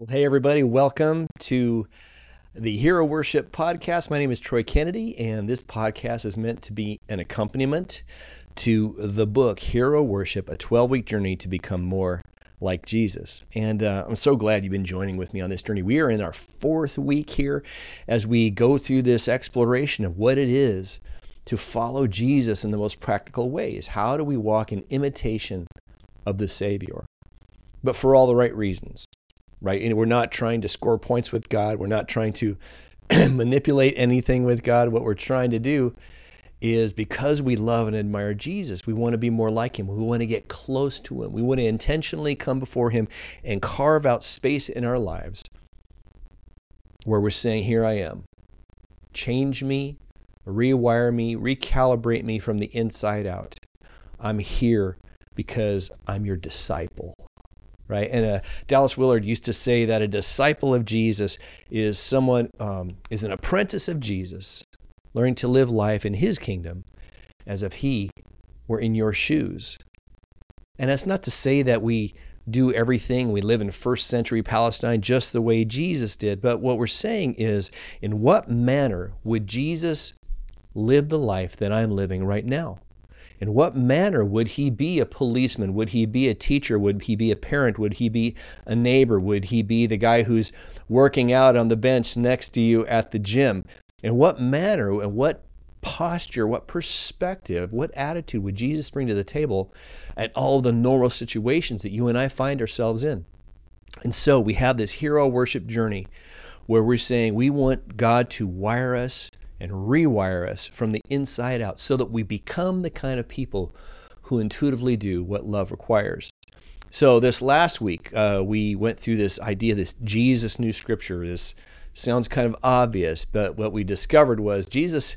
Well, hey, everybody, welcome to the Hero Worship Podcast. My name is Troy Kennedy, and this podcast is meant to be an accompaniment to the book Hero Worship A 12 Week Journey to Become More Like Jesus. And uh, I'm so glad you've been joining with me on this journey. We are in our fourth week here as we go through this exploration of what it is to follow Jesus in the most practical ways. How do we walk in imitation of the Savior? But for all the right reasons right? And we're not trying to score points with God. We're not trying to manipulate anything with God. What we're trying to do is because we love and admire Jesus, we want to be more like him. We want to get close to him. We want to intentionally come before him and carve out space in our lives where we're saying, Here I am. Change me, rewire me, recalibrate me from the inside out. I'm here because I'm your disciple right? And uh, Dallas Willard used to say that a disciple of Jesus is someone um, is an apprentice of Jesus, learning to live life in His kingdom as if He were in your shoes. And that's not to say that we do everything we live in first century Palestine just the way Jesus did, but what we're saying is, in what manner would Jesus live the life that I'm living right now? In what manner would he be a policeman? Would he be a teacher? Would he be a parent? Would he be a neighbor? Would he be the guy who's working out on the bench next to you at the gym? In what manner and what posture, what perspective, what attitude would Jesus bring to the table at all the normal situations that you and I find ourselves in? And so we have this hero worship journey where we're saying we want God to wire us and rewire us from the inside out so that we become the kind of people who intuitively do what love requires. So, this last week, uh, we went through this idea, this Jesus knew Scripture. This sounds kind of obvious, but what we discovered was Jesus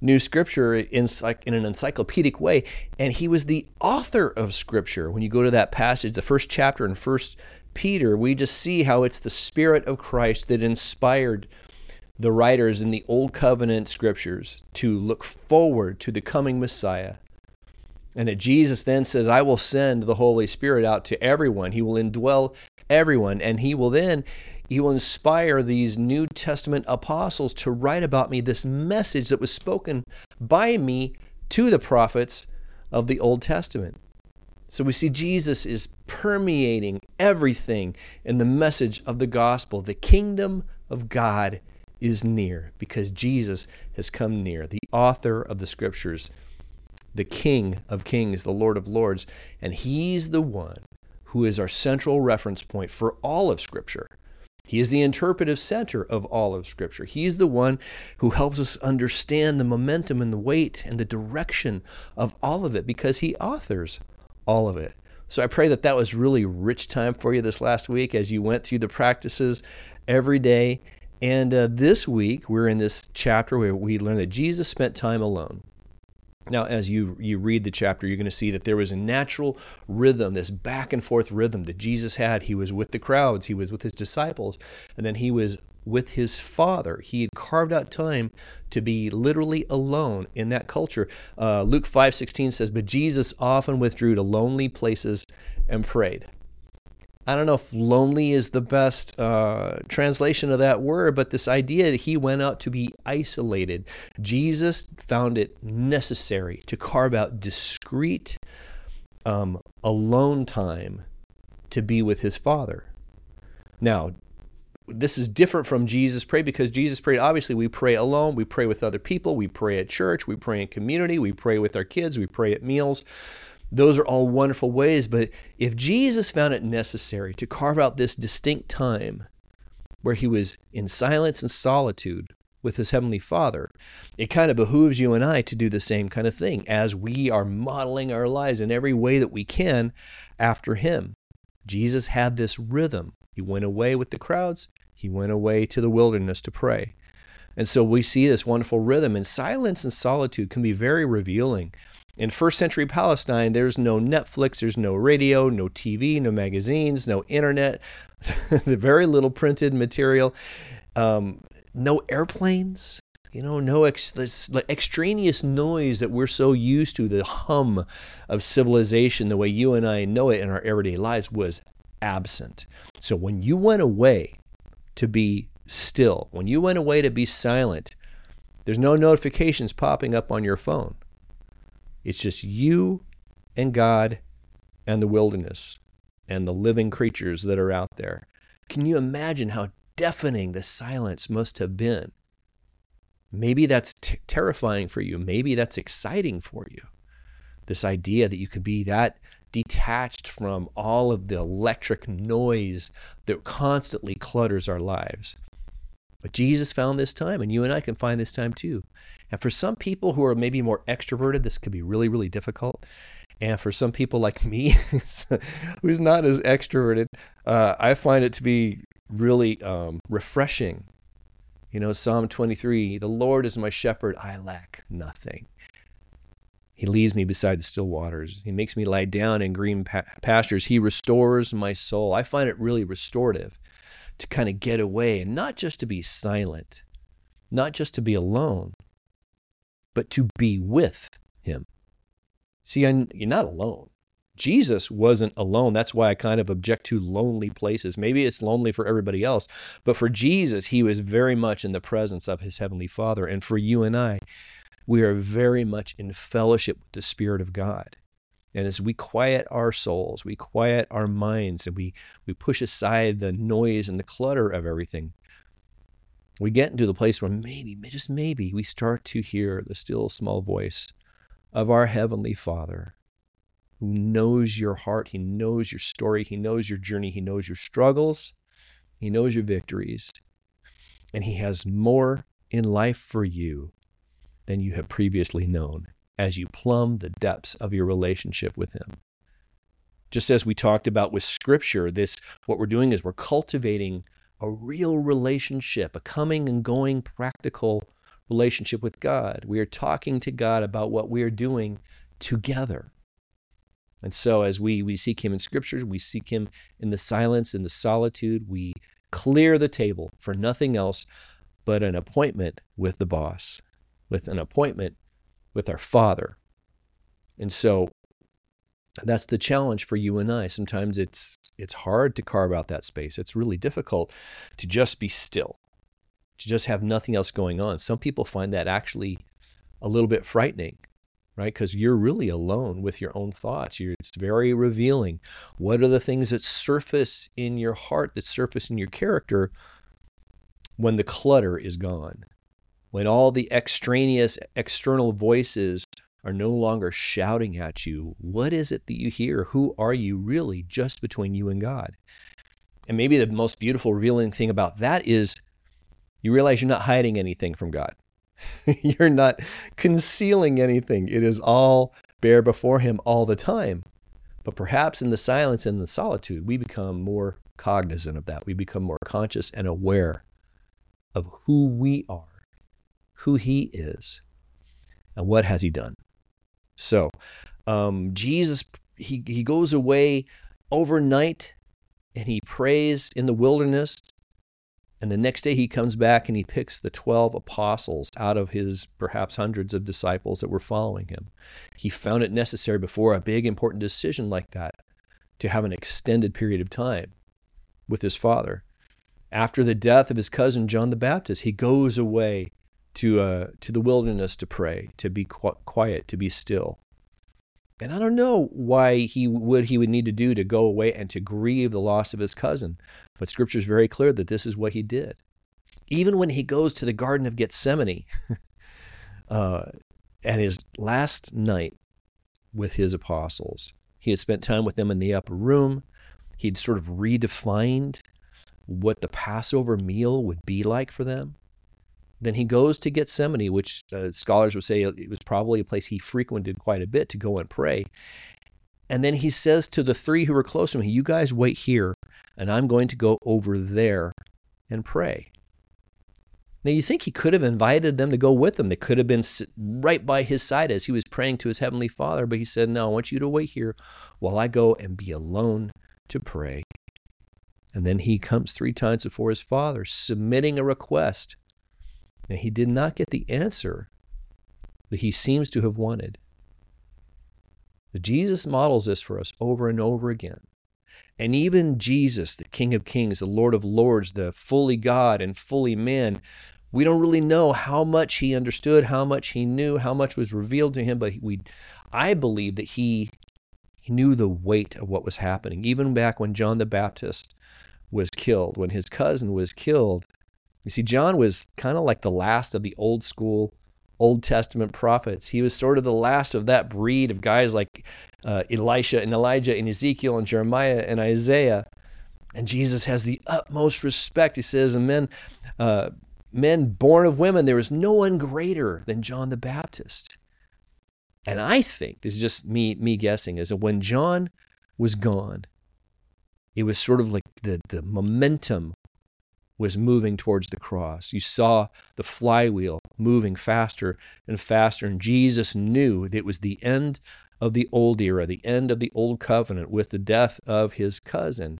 knew Scripture in, in an encyclopedic way, and he was the author of Scripture. When you go to that passage, the first chapter in First Peter, we just see how it's the Spirit of Christ that inspired the writers in the Old Covenant scriptures to look forward to the coming Messiah. And that Jesus then says, I will send the Holy Spirit out to everyone. He will indwell everyone. And he will then he will inspire these New Testament apostles to write about me this message that was spoken by me to the prophets of the Old Testament. So we see Jesus is permeating everything in the message of the gospel. The kingdom of God is near because Jesus has come near, the author of the scriptures, the King of kings, the Lord of lords, and he's the one who is our central reference point for all of scripture. He is the interpretive center of all of Scripture. He is the one who helps us understand the momentum and the weight and the direction of all of it because he authors all of it. So I pray that that was really rich time for you this last week as you went through the practices every day and uh, this week, we're in this chapter where we learn that Jesus spent time alone. Now, as you, you read the chapter, you're going to see that there was a natural rhythm, this back and forth rhythm that Jesus had. He was with the crowds, he was with his disciples, and then he was with his Father. He had carved out time to be literally alone in that culture. Uh, Luke 5:16 says, "But Jesus often withdrew to lonely places and prayed." I don't know if lonely is the best uh, translation of that word, but this idea that he went out to be isolated. Jesus found it necessary to carve out discreet, um, alone time to be with his Father. Now, this is different from Jesus pray because Jesus prayed. Obviously, we pray alone, we pray with other people, we pray at church, we pray in community, we pray with our kids, we pray at meals. Those are all wonderful ways, but if Jesus found it necessary to carve out this distinct time where he was in silence and solitude with his heavenly Father, it kind of behooves you and I to do the same kind of thing as we are modeling our lives in every way that we can after him. Jesus had this rhythm. He went away with the crowds, he went away to the wilderness to pray. And so we see this wonderful rhythm, and silence and solitude can be very revealing in first century Palestine, there's no Netflix, there's no radio, no TV, no magazines, no internet, very little printed material, um, no airplanes, you know, no ex- this extraneous noise that we're so used to, the hum of civilization, the way you and I know it in our everyday lives, was absent. So when you went away to be still, when you went away to be silent, there's no notifications popping up on your phone. It's just you and God and the wilderness and the living creatures that are out there. Can you imagine how deafening the silence must have been? Maybe that's t- terrifying for you. Maybe that's exciting for you. This idea that you could be that detached from all of the electric noise that constantly clutters our lives. But Jesus found this time, and you and I can find this time too. And for some people who are maybe more extroverted, this could be really, really difficult. And for some people like me, who's not as extroverted, uh, I find it to be really um, refreshing. You know, Psalm 23 The Lord is my shepherd, I lack nothing. He leads me beside the still waters. He makes me lie down in green pa- pastures. He restores my soul. I find it really restorative to kind of get away and not just to be silent, not just to be alone, but to be with Him. See, you're not alone. Jesus wasn't alone. That's why I kind of object to lonely places. Maybe it's lonely for everybody else, but for Jesus, he was very much in the presence of his heavenly Father. And for you and I, we are very much in fellowship with the Spirit of God. And as we quiet our souls, we quiet our minds, and we, we push aside the noise and the clutter of everything, we get into the place where maybe, just maybe, we start to hear the still small voice of our Heavenly Father who knows your heart, He knows your story, He knows your journey, He knows your struggles, He knows your victories, and He has more in life for you than you have previously known as you plumb the depths of your relationship with Him. Just as we talked about with Scripture, this what we're doing is we're cultivating a real relationship, a coming and going practical relationship with God. We are talking to God about what we are doing together. And so, as we, we seek Him in Scriptures, we seek Him in the silence, in the solitude, we clear the table for nothing else but an appointment with the boss, with an appointment with our Father. And so, that's the challenge for you and I. Sometimes it's it's hard to carve out that space. It's really difficult to just be still, to just have nothing else going on. Some people find that actually a little bit frightening, right? Because you're really alone with your own thoughts. You're, it's very revealing. What are the things that surface in your heart, that surface in your character when the clutter is gone? When all the extraneous external voices are no longer shouting at you, what is it that you hear? Who are you really just between you and God? And maybe the most beautiful, revealing thing about that is you realize you're not hiding anything from God. you're not concealing anything. It is all bare before Him all the time. But perhaps in the silence and the solitude, we become more cognizant of that. We become more conscious and aware of who we are, who He is, and what has He done. So, um, Jesus, he, he goes away overnight and he prays in the wilderness and the next day he comes back and he picks the 12 apostles out of his perhaps hundreds of disciples that were following him. He found it necessary before a big important decision like that to have an extended period of time with his father. After the death of his cousin John the Baptist, he goes away to, uh, to the wilderness to pray, to be quiet, to be still. And I don't know why he would he would need to do to go away and to grieve the loss of his cousin. But scripture is very clear that this is what he did. Even when he goes to the Garden of Gethsemane uh, at his last night with his apostles, he had spent time with them in the upper room. He'd sort of redefined what the Passover meal would be like for them. Then he goes to Gethsemane, which uh, scholars would say it was probably a place he frequented quite a bit to go and pray. And then he says to the three who were close to him, You guys wait here, and I'm going to go over there and pray. Now, you think he could have invited them to go with him. They could have been right by his side as he was praying to his heavenly Father, but he said, No, I want you to wait here while I go and be alone to pray. And then he comes three times before his Father, submitting a request and he did not get the answer that he seems to have wanted. But Jesus models this for us over and over again. And even Jesus, the King of Kings, the Lord of Lords, the fully God and fully man, we don't really know how much he understood, how much he knew, how much was revealed to him, but we I believe that he he knew the weight of what was happening. Even back when John the Baptist was killed, when his cousin was killed, you see John was kind of like the last of the old school Old Testament prophets. He was sort of the last of that breed of guys like uh, Elisha and Elijah and Ezekiel and Jeremiah and Isaiah. And Jesus has the utmost respect. He says, and men, uh, men born of women, there is no one greater than John the Baptist. And I think this is just me me guessing is that when John was gone, it was sort of like the the momentum was moving towards the cross. You saw the flywheel moving faster and faster, and Jesus knew that it was the end of the old era, the end of the old covenant with the death of his cousin.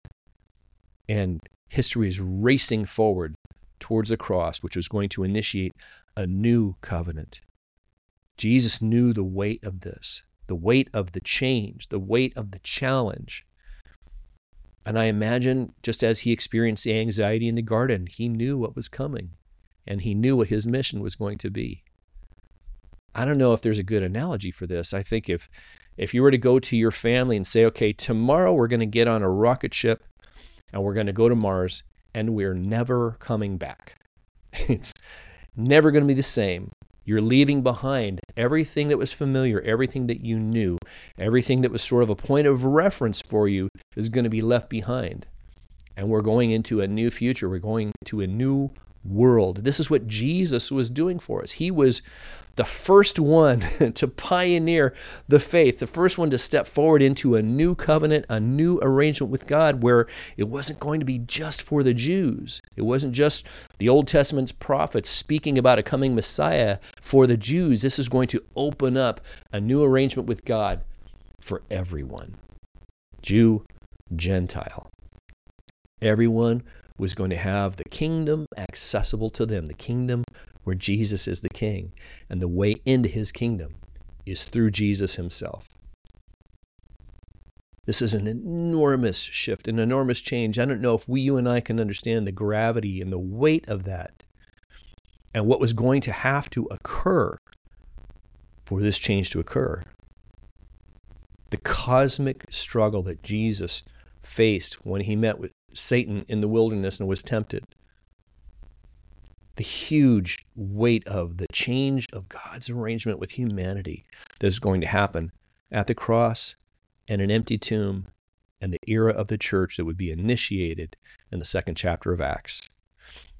And history is racing forward towards the cross, which was going to initiate a new covenant. Jesus knew the weight of this, the weight of the change, the weight of the challenge. And I imagine just as he experienced the anxiety in the garden, he knew what was coming and he knew what his mission was going to be. I don't know if there's a good analogy for this. I think if if you were to go to your family and say, "Okay, tomorrow we're going to get on a rocket ship and we're going to go to Mars and we're never coming back." it's never going to be the same. You're leaving behind everything that was familiar, everything that you knew, everything that was sort of a point of reference for you is going to be left behind. And we're going into a new future. We're going to a new world. This is what Jesus was doing for us. He was the first one to pioneer the faith, the first one to step forward into a new covenant, a new arrangement with God where it wasn't going to be just for the Jews. It wasn't just the Old Testament's prophets speaking about a coming Messiah for the Jews. This is going to open up a new arrangement with God for everyone Jew, Gentile. Everyone was going to have the kingdom accessible to them, the kingdom where Jesus is the king. And the way into his kingdom is through Jesus himself. This is an enormous shift, an enormous change. I don't know if we, you and I can understand the gravity and the weight of that and what was going to have to occur for this change to occur. The cosmic struggle that Jesus faced when he met with Satan in the wilderness and was tempted the huge weight of the change of God's arrangement with humanity that is going to happen at the cross and an empty tomb and the era of the church that would be initiated in the second chapter of Acts.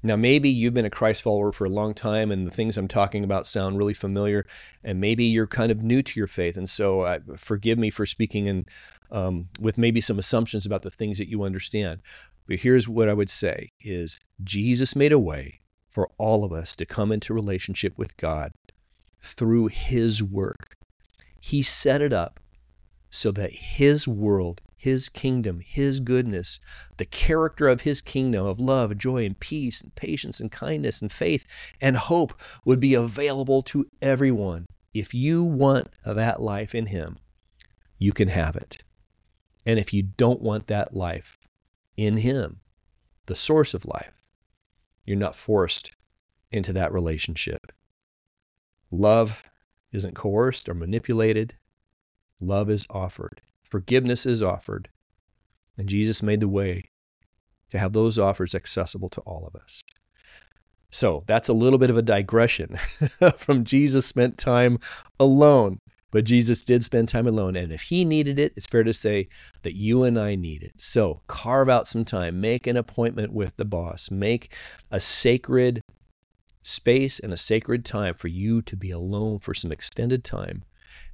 Now, maybe you've been a Christ follower for a long time and the things I'm talking about sound really familiar, and maybe you're kind of new to your faith. And so, uh, forgive me for speaking in, um, with maybe some assumptions about the things that you understand. But here's what I would say is Jesus made a way for all of us to come into relationship with God through His work. He set it up so that His world, His kingdom, His goodness, the character of His kingdom of love, joy, and peace, and patience, and kindness, and faith, and hope would be available to everyone. If you want that life in Him, you can have it. And if you don't want that life in Him, the source of life, you're not forced into that relationship. Love isn't coerced or manipulated. Love is offered. Forgiveness is offered. And Jesus made the way to have those offers accessible to all of us. So that's a little bit of a digression from Jesus spent time alone. But Jesus did spend time alone. And if he needed it, it's fair to say that you and I need it. So carve out some time, make an appointment with the boss, make a sacred space and a sacred time for you to be alone for some extended time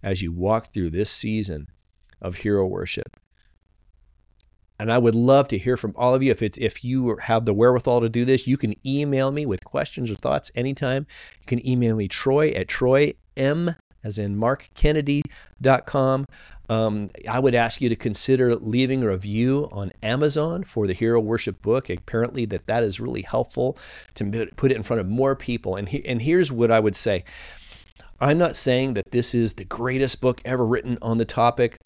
as you walk through this season of hero worship. And I would love to hear from all of you. If it's if you have the wherewithal to do this, you can email me with questions or thoughts anytime. You can email me Troy at Troy M as in markkennedy.com. Um, I would ask you to consider leaving a review on Amazon for the Hero Worship book. Apparently, that that is really helpful to put it in front of more people. And he, and here's what I would say: I'm not saying that this is the greatest book ever written on the topic.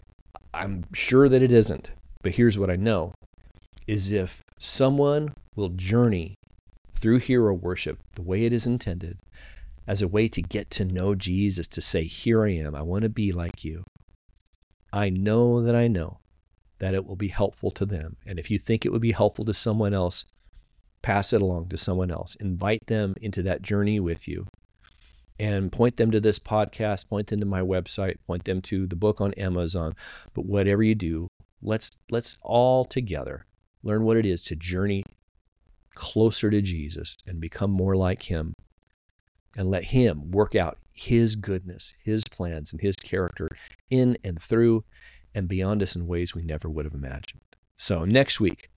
I'm sure that it isn't. But here's what I know is if someone will journey through hero worship the way it is intended, as a way to get to know Jesus, to say, Here I am, I want to be like you. I know that I know that it will be helpful to them. And if you think it would be helpful to someone else, pass it along to someone else. Invite them into that journey with you and point them to this podcast, point them to my website, point them to the book on Amazon. But whatever you do, let's let's all together learn what it is to journey closer to Jesus and become more like him and let him work out his goodness, his plans and his character in and through and beyond us in ways we never would have imagined. So next week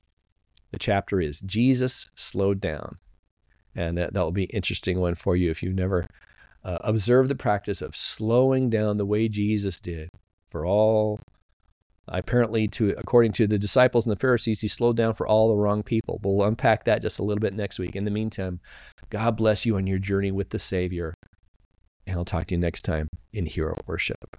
the chapter is Jesus slowed down. And that, that will be an interesting one for you if you've never uh, observed the practice of slowing down the way Jesus did for all. Apparently to according to the disciples and the pharisees he slowed down for all the wrong people. We'll unpack that just a little bit next week. In the meantime god bless you on your journey with the savior and i'll talk to you next time in hero worship